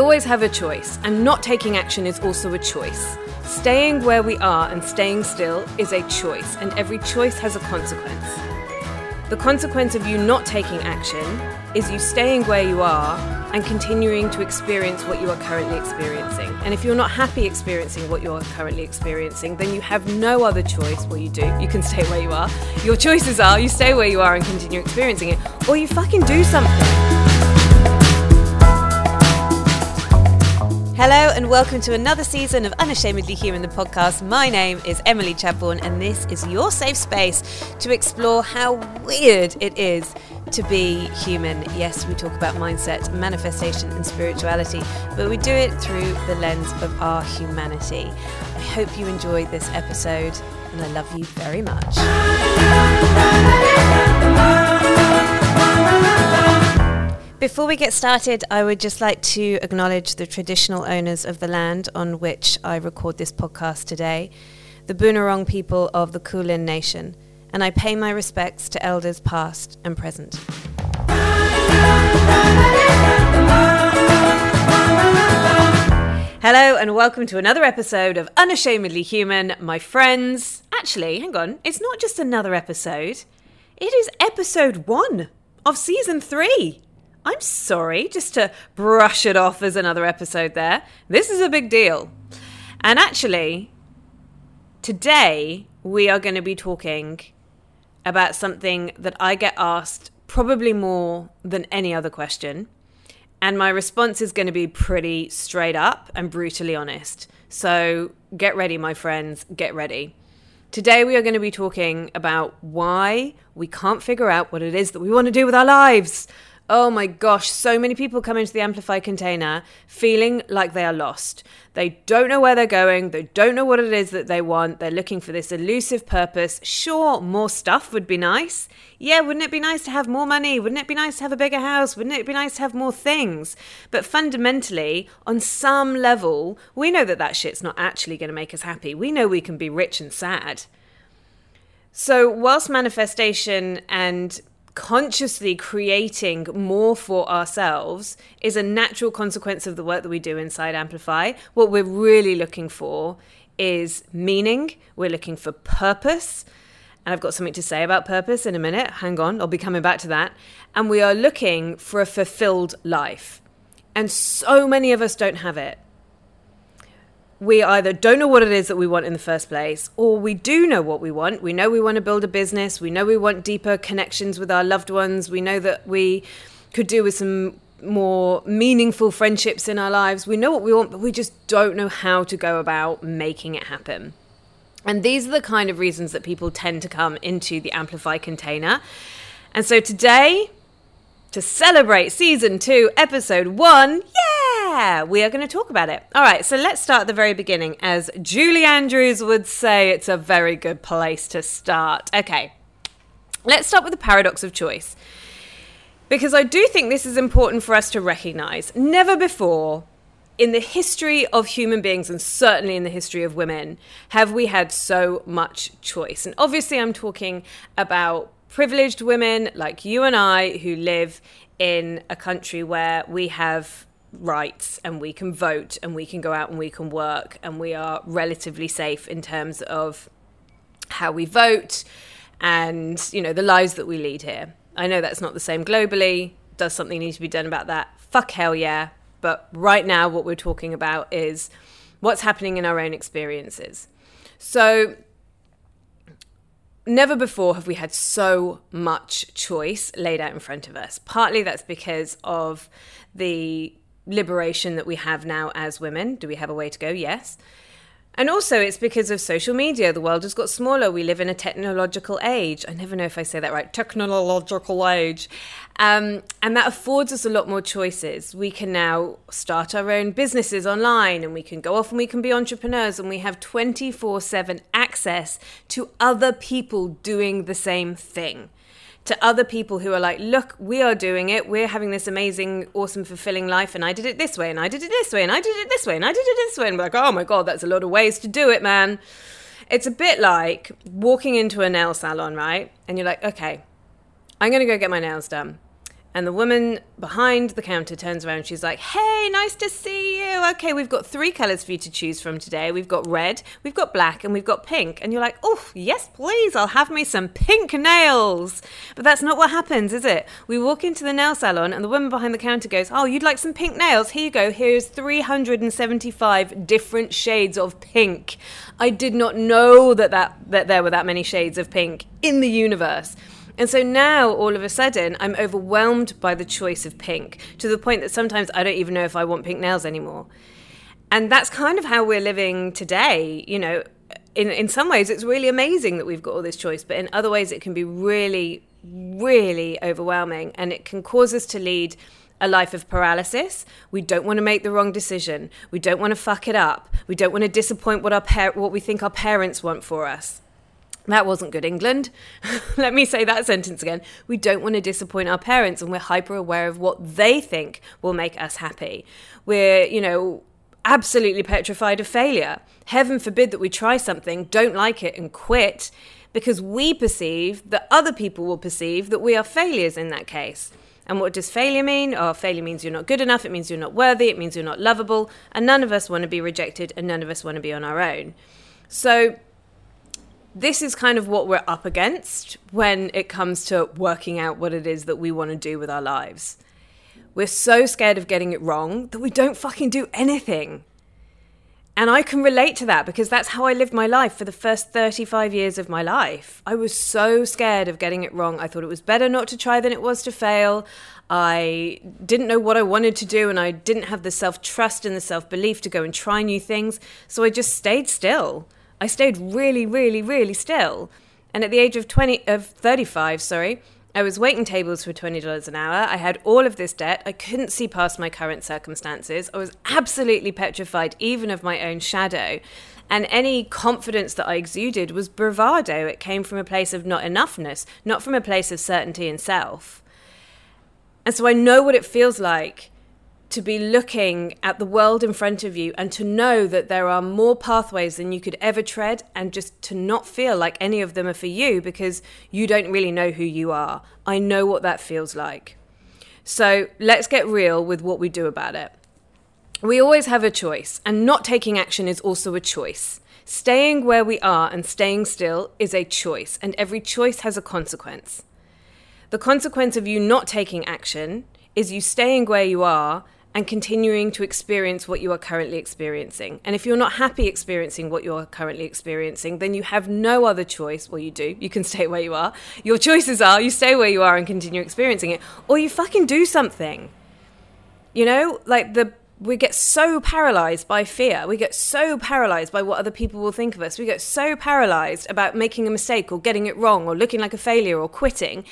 always have a choice, and not taking action is also a choice. Staying where we are and staying still is a choice, and every choice has a consequence. The consequence of you not taking action is you staying where you are and continuing to experience what you are currently experiencing. And if you're not happy experiencing what you're currently experiencing, then you have no other choice. Well, you do. You can stay where you are. Your choices are you stay where you are and continue experiencing it, or you fucking do something. Hello, and welcome to another season of Unashamedly Human, the podcast. My name is Emily Chadbourne, and this is your safe space to explore how weird it is to be human. Yes, we talk about mindset, manifestation, and spirituality, but we do it through the lens of our humanity. I hope you enjoyed this episode, and I love you very much. Before we get started, I would just like to acknowledge the traditional owners of the land on which I record this podcast today, the Boonwurrung people of the Kulin Nation, and I pay my respects to elders past and present. Hello, and welcome to another episode of Unashamedly Human, my friends. Actually, hang on, it's not just another episode, it is episode one of season three. I'm sorry, just to brush it off as another episode there. This is a big deal. And actually, today we are going to be talking about something that I get asked probably more than any other question. And my response is going to be pretty straight up and brutally honest. So get ready, my friends, get ready. Today, we are going to be talking about why we can't figure out what it is that we want to do with our lives. Oh my gosh, so many people come into the Amplify container feeling like they are lost. They don't know where they're going, they don't know what it is that they want, they're looking for this elusive purpose. Sure, more stuff would be nice. Yeah, wouldn't it be nice to have more money? Wouldn't it be nice to have a bigger house? Wouldn't it be nice to have more things? But fundamentally, on some level, we know that that shit's not actually going to make us happy. We know we can be rich and sad. So, whilst manifestation and consciously creating more for ourselves is a natural consequence of the work that we do inside Amplify. What we're really looking for is meaning, we're looking for purpose. And I've got something to say about purpose in a minute. Hang on, I'll be coming back to that. And we are looking for a fulfilled life. And so many of us don't have it we either don't know what it is that we want in the first place, or we do know what we want. We know we want to build a business. We know we want deeper connections with our loved ones. We know that we could do with some more meaningful friendships in our lives. We know what we want, but we just don't know how to go about making it happen. And these are the kind of reasons that people tend to come into the Amplify container. And so today, to celebrate season two, episode one, yeah, we are going to talk about it. All right, so let's start at the very beginning. As Julie Andrews would say, it's a very good place to start. Okay, let's start with the paradox of choice. Because I do think this is important for us to recognize. Never before in the history of human beings, and certainly in the history of women, have we had so much choice. And obviously, I'm talking about privileged women like you and I who live in a country where we have rights and we can vote and we can go out and we can work and we are relatively safe in terms of how we vote and you know the lives that we lead here. I know that's not the same globally. Does something need to be done about that? Fuck hell yeah. But right now what we're talking about is what's happening in our own experiences. So Never before have we had so much choice laid out in front of us. Partly that's because of the liberation that we have now as women. Do we have a way to go? Yes. And also, it's because of social media. The world has got smaller. We live in a technological age. I never know if I say that right. Technological age. Um, and that affords us a lot more choices. We can now start our own businesses online and we can go off and we can be entrepreneurs and we have 24 7 access to other people doing the same thing to other people who are like, look, we are doing it. We're having this amazing, awesome, fulfilling life. And I did it this way, and I did it this way, and I did it this way, and I did it this way. And we're like, oh my God, that's a lot of ways to do it, man. It's a bit like walking into a nail salon, right? And you're like, okay, I'm going to go get my nails done. And the woman behind the counter turns around. She's like, Hey, nice to see you. Okay, we've got three colors for you to choose from today. We've got red, we've got black, and we've got pink. And you're like, Oh, yes, please. I'll have me some pink nails. But that's not what happens, is it? We walk into the nail salon, and the woman behind the counter goes, Oh, you'd like some pink nails? Here you go. Here's 375 different shades of pink. I did not know that, that, that there were that many shades of pink in the universe. And so now, all of a sudden, I'm overwhelmed by the choice of pink to the point that sometimes I don't even know if I want pink nails anymore. And that's kind of how we're living today. You know, in, in some ways, it's really amazing that we've got all this choice, but in other ways, it can be really, really overwhelming and it can cause us to lead a life of paralysis. We don't want to make the wrong decision. We don't want to fuck it up. We don't want to disappoint what our par- what we think our parents want for us. That wasn't good, England. Let me say that sentence again. We don't want to disappoint our parents, and we're hyper aware of what they think will make us happy. We're, you know, absolutely petrified of failure. Heaven forbid that we try something, don't like it, and quit because we perceive that other people will perceive that we are failures in that case. And what does failure mean? Oh, failure means you're not good enough, it means you're not worthy, it means you're not lovable, and none of us want to be rejected, and none of us want to be on our own. So, this is kind of what we're up against when it comes to working out what it is that we want to do with our lives. We're so scared of getting it wrong that we don't fucking do anything. And I can relate to that because that's how I lived my life for the first 35 years of my life. I was so scared of getting it wrong. I thought it was better not to try than it was to fail. I didn't know what I wanted to do and I didn't have the self trust and the self belief to go and try new things. So I just stayed still. I stayed really, really, really still. And at the age of 20 of 35, sorry, I was waiting tables for $20 an hour. I had all of this debt. I couldn't see past my current circumstances. I was absolutely petrified even of my own shadow. And any confidence that I exuded was bravado. It came from a place of not enoughness, not from a place of certainty in self. And so I know what it feels like to be looking at the world in front of you and to know that there are more pathways than you could ever tread and just to not feel like any of them are for you because you don't really know who you are. I know what that feels like. So let's get real with what we do about it. We always have a choice, and not taking action is also a choice. Staying where we are and staying still is a choice, and every choice has a consequence. The consequence of you not taking action is you staying where you are and continuing to experience what you are currently experiencing. And if you're not happy experiencing what you're currently experiencing, then you have no other choice. Well, you do. You can stay where you are. Your choices are you stay where you are and continue experiencing it, or you fucking do something. You know, like the we get so paralyzed by fear. We get so paralyzed by what other people will think of us. We get so paralyzed about making a mistake or getting it wrong or looking like a failure or quitting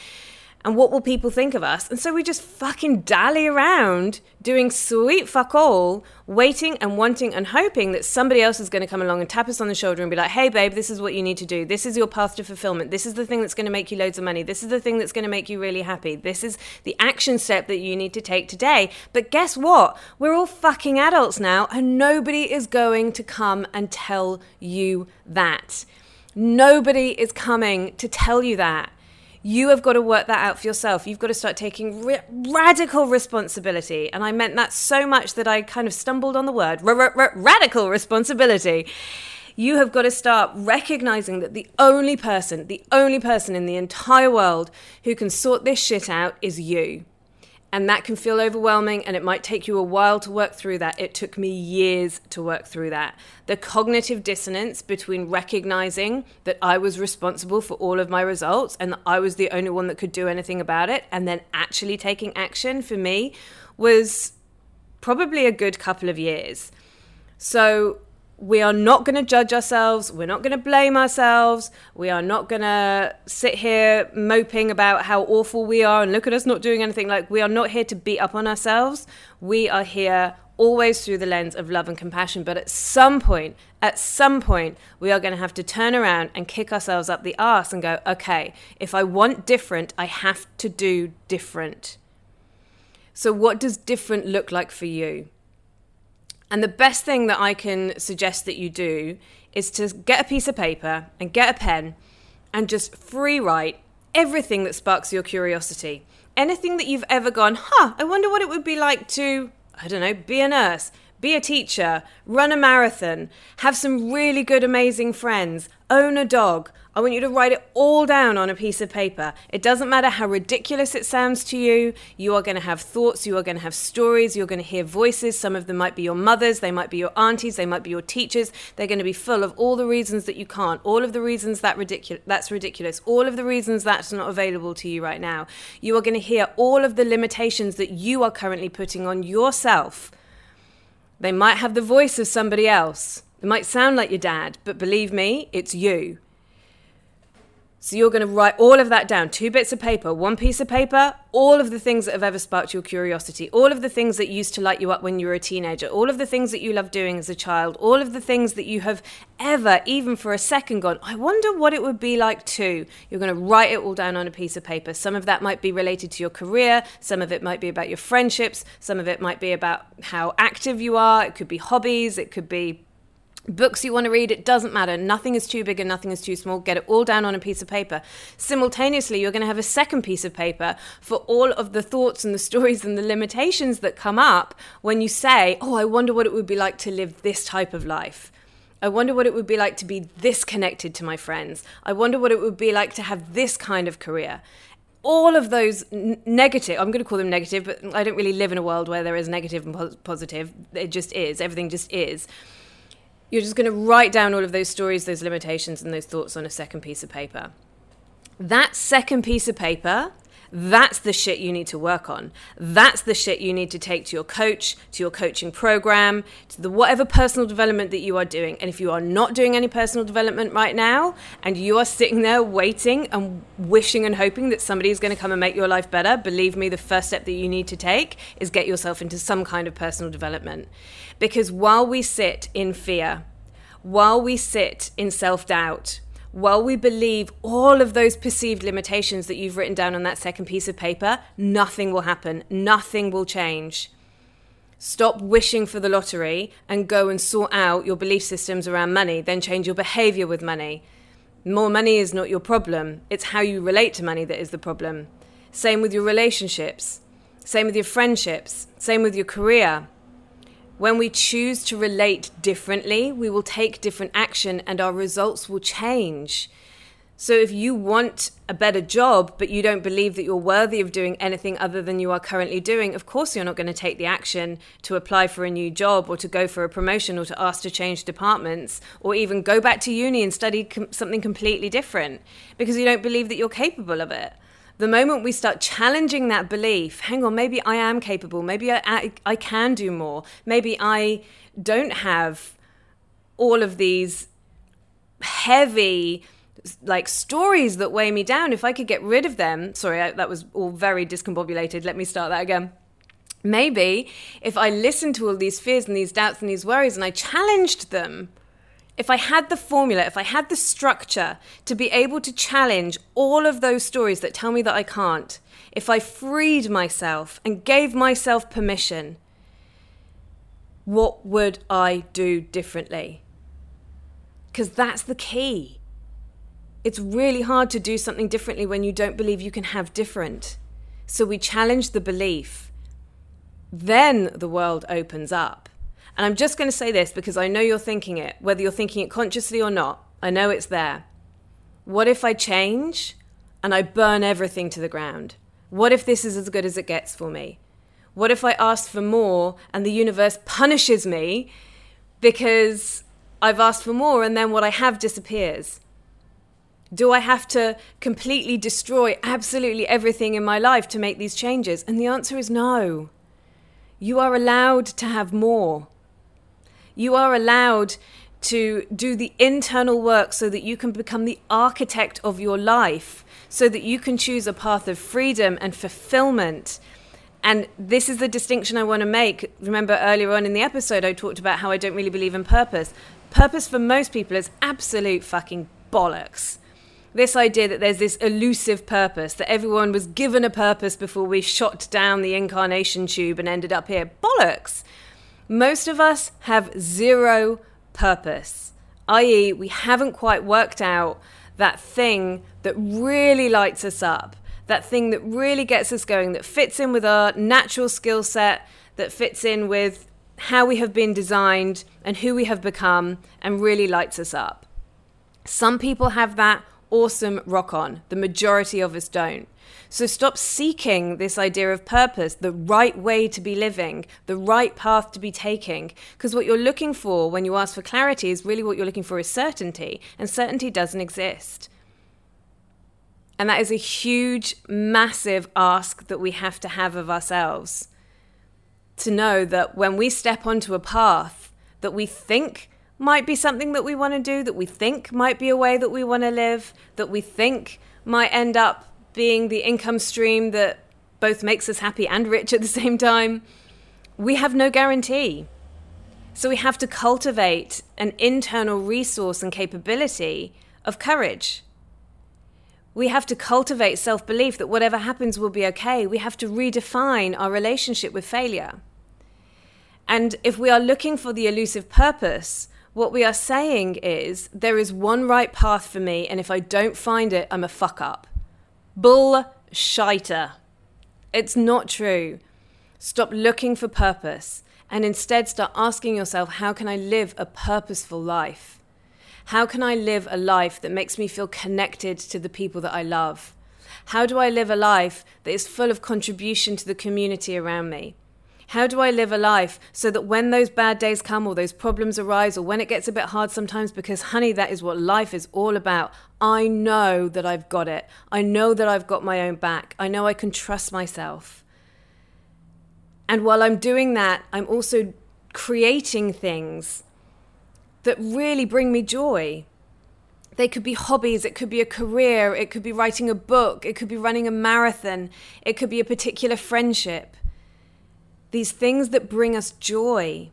and what will people think of us? And so we just fucking dally around doing sweet fuck all, waiting and wanting and hoping that somebody else is going to come along and tap us on the shoulder and be like, hey, babe, this is what you need to do. This is your path to fulfillment. This is the thing that's going to make you loads of money. This is the thing that's going to make you really happy. This is the action step that you need to take today. But guess what? We're all fucking adults now, and nobody is going to come and tell you that. Nobody is coming to tell you that. You have got to work that out for yourself. You've got to start taking r- radical responsibility. And I meant that so much that I kind of stumbled on the word radical responsibility. You have got to start recognizing that the only person, the only person in the entire world who can sort this shit out is you. And that can feel overwhelming, and it might take you a while to work through that. It took me years to work through that. The cognitive dissonance between recognizing that I was responsible for all of my results and that I was the only one that could do anything about it, and then actually taking action for me was probably a good couple of years. So we are not going to judge ourselves. We're not going to blame ourselves. We are not going to sit here moping about how awful we are and look at us not doing anything. Like, we are not here to beat up on ourselves. We are here always through the lens of love and compassion. But at some point, at some point, we are going to have to turn around and kick ourselves up the arse and go, okay, if I want different, I have to do different. So, what does different look like for you? And the best thing that I can suggest that you do is to get a piece of paper and get a pen and just free write everything that sparks your curiosity, anything that you've ever gone, huh, I wonder what it would be like to, I don't know, be a nurse, be a teacher, run a marathon, have some really good, amazing friends, own a dog. I want you to write it all down on a piece of paper. It doesn't matter how ridiculous it sounds to you. You are going to have thoughts, you are going to have stories, you're going to hear voices. Some of them might be your mothers, they might be your aunties, they might be your teachers. They're going to be full of all the reasons that you can't, all of the reasons that ridiculous that's ridiculous, all of the reasons that's not available to you right now. You are going to hear all of the limitations that you are currently putting on yourself they might have the voice of somebody else. It might sound like your dad, but believe me, it's you. So you're going to write all of that down two bits of paper, one piece of paper, all of the things that have ever sparked your curiosity, all of the things that used to light you up when you were a teenager, all of the things that you loved doing as a child, all of the things that you have ever, even for a second, gone, I wonder what it would be like too. You're going to write it all down on a piece of paper. Some of that might be related to your career, some of it might be about your friendships, some of it might be about how active you are, it could be hobbies, it could be books you want to read, it doesn't matter. Nothing is too big and nothing is too small. Get it all down on a piece of paper. Simultaneously, you're going to have a second piece of paper for all of the thoughts and the stories and the limitations that come up when you say, Oh, I wonder what it would be like to live this type of life. I wonder what it would be like to be this connected to my friends. I wonder what it would be like to have this kind of career. All of those n- negative, I'm going to call them negative, but I don't really live in a world where there is negative and po- positive. It just is. Everything just is you're just going to write down all of those stories, those limitations, and those thoughts on a second piece of paper. That second piece of paper, that's the shit you need to work on. That's the shit you need to take to your coach, to your coaching program, to the whatever personal development that you are doing. And if you are not doing any personal development right now and you are sitting there waiting and wishing and hoping that somebody is going to come and make your life better, believe me, the first step that you need to take is get yourself into some kind of personal development. Because while we sit in fear, while we sit in self doubt, while we believe all of those perceived limitations that you've written down on that second piece of paper, nothing will happen. Nothing will change. Stop wishing for the lottery and go and sort out your belief systems around money, then change your behavior with money. More money is not your problem, it's how you relate to money that is the problem. Same with your relationships, same with your friendships, same with your career. When we choose to relate differently, we will take different action and our results will change. So, if you want a better job, but you don't believe that you're worthy of doing anything other than you are currently doing, of course you're not going to take the action to apply for a new job or to go for a promotion or to ask to change departments or even go back to uni and study com- something completely different because you don't believe that you're capable of it the moment we start challenging that belief, hang on, maybe I am capable, maybe I, I, I can do more, maybe I don't have all of these heavy like stories that weigh me down. If i could get rid of them sorry I, that was all very discombobulated. Let me start that again. Maybe if i listened to all these fears and these doubts and these worries and i challenged them if I had the formula, if I had the structure to be able to challenge all of those stories that tell me that I can't, if I freed myself and gave myself permission, what would I do differently? Because that's the key. It's really hard to do something differently when you don't believe you can have different. So we challenge the belief. Then the world opens up. And I'm just going to say this because I know you're thinking it, whether you're thinking it consciously or not. I know it's there. What if I change and I burn everything to the ground? What if this is as good as it gets for me? What if I ask for more and the universe punishes me because I've asked for more and then what I have disappears? Do I have to completely destroy absolutely everything in my life to make these changes? And the answer is no. You are allowed to have more. You are allowed to do the internal work so that you can become the architect of your life, so that you can choose a path of freedom and fulfillment. And this is the distinction I want to make. Remember earlier on in the episode, I talked about how I don't really believe in purpose. Purpose for most people is absolute fucking bollocks. This idea that there's this elusive purpose, that everyone was given a purpose before we shot down the incarnation tube and ended up here. Bollocks. Most of us have zero purpose, i.e., we haven't quite worked out that thing that really lights us up, that thing that really gets us going, that fits in with our natural skill set, that fits in with how we have been designed and who we have become, and really lights us up. Some people have that awesome rock on, the majority of us don't. So stop seeking this idea of purpose, the right way to be living, the right path to be taking. Because what you're looking for when you ask for clarity is really what you're looking for is certainty, and certainty doesn't exist. And that is a huge, massive ask that we have to have of ourselves. To know that when we step onto a path that we think might be something that we want to do, that we think might be a way that we want to live, that we think might end up being the income stream that both makes us happy and rich at the same time, we have no guarantee. So we have to cultivate an internal resource and capability of courage. We have to cultivate self belief that whatever happens will be okay. We have to redefine our relationship with failure. And if we are looking for the elusive purpose, what we are saying is there is one right path for me, and if I don't find it, I'm a fuck up. bull Bullshiter. It's not true. Stop looking for purpose and instead start asking yourself, how can I live a purposeful life? How can I live a life that makes me feel connected to the people that I love? How do I live a life that is full of contribution to the community around me? How do I live a life so that when those bad days come or those problems arise or when it gets a bit hard sometimes, because honey, that is what life is all about. I know that I've got it. I know that I've got my own back. I know I can trust myself. And while I'm doing that, I'm also creating things that really bring me joy. They could be hobbies, it could be a career, it could be writing a book, it could be running a marathon, it could be a particular friendship these things that bring us joy.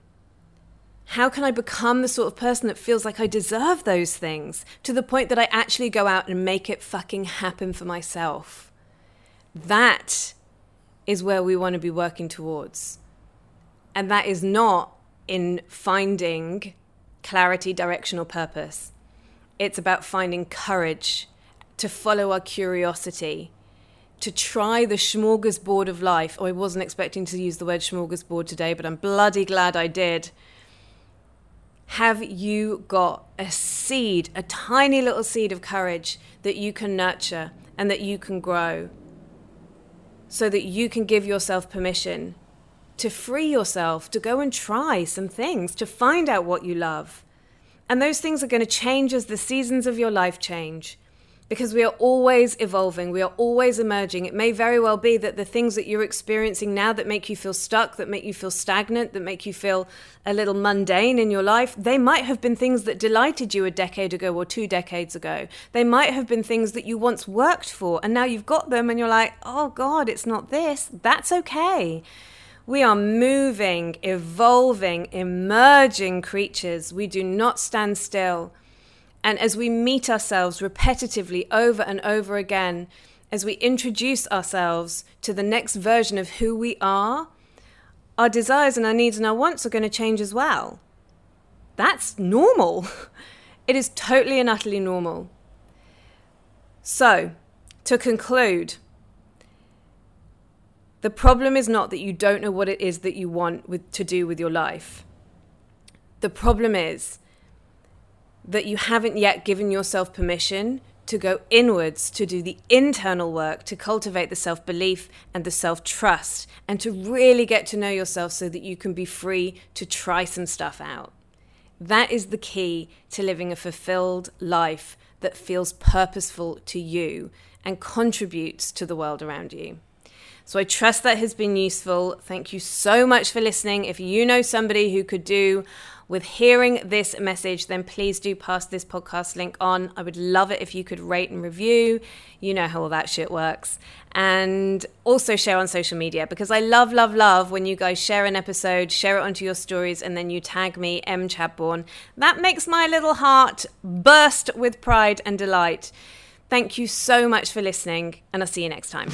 How can I become the sort of person that feels like I deserve those things to the point that I actually go out and make it fucking happen for myself? That is where we want to be working towards. And that is not in finding clarity, direction, or purpose. It's about finding courage to follow our curiosity, to try the smorgasbord of life. Oh, I wasn't expecting to use the word smorgasbord today, but I'm bloody glad I did. Have you got a seed, a tiny little seed of courage that you can nurture and that you can grow so that you can give yourself permission to free yourself, to go and try some things, to find out what you love? And those things are going to change as the seasons of your life change because we are always evolving, we are always emerging. It may very well be that the things that you're experiencing now that make you feel stuck, that make you feel stagnant, that make you feel a little mundane in your life, they might have been things that delighted you a decade ago or two decades ago. They might have been things that you once worked for, and now you've got them and you're like, oh God, it's not this. That's okay. We are moving, evolving, emerging creatures. We do not stand still. And as we meet ourselves repetitively over and over again, as we introduce ourselves to the next version of who we are, our desires and our needs and our wants are going to change as well. That's normal. It is totally and utterly normal. So, to conclude, the problem is not that you don't know what it is that you want with, to do with your life. The problem is that you haven't yet given yourself permission to go inwards, to do the internal work, to cultivate the self belief and the self trust, and to really get to know yourself so that you can be free to try some stuff out. That is the key to living a fulfilled life that feels purposeful to you and contributes to the world around you. So I trust that has been useful. Thank you so much for listening. If you know somebody who could do with hearing this message, then please do pass this podcast link on. I would love it if you could rate and review. You know how all that shit works. And also share on social media because I love, love, love when you guys share an episode, share it onto your stories, and then you tag me, M. Chadbourne. That makes my little heart burst with pride and delight. Thank you so much for listening, and I'll see you next time.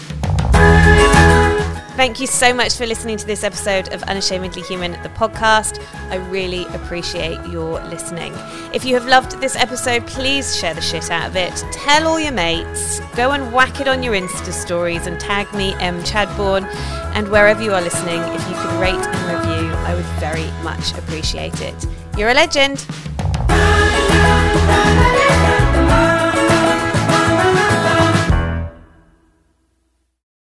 Thank you so much for listening to this episode of Unashamedly Human, the podcast. I really appreciate your listening. If you have loved this episode, please share the shit out of it. Tell all your mates. Go and whack it on your Insta stories and tag me, M. Chadbourne. And wherever you are listening, if you could rate and review, I would very much appreciate it. You're a legend.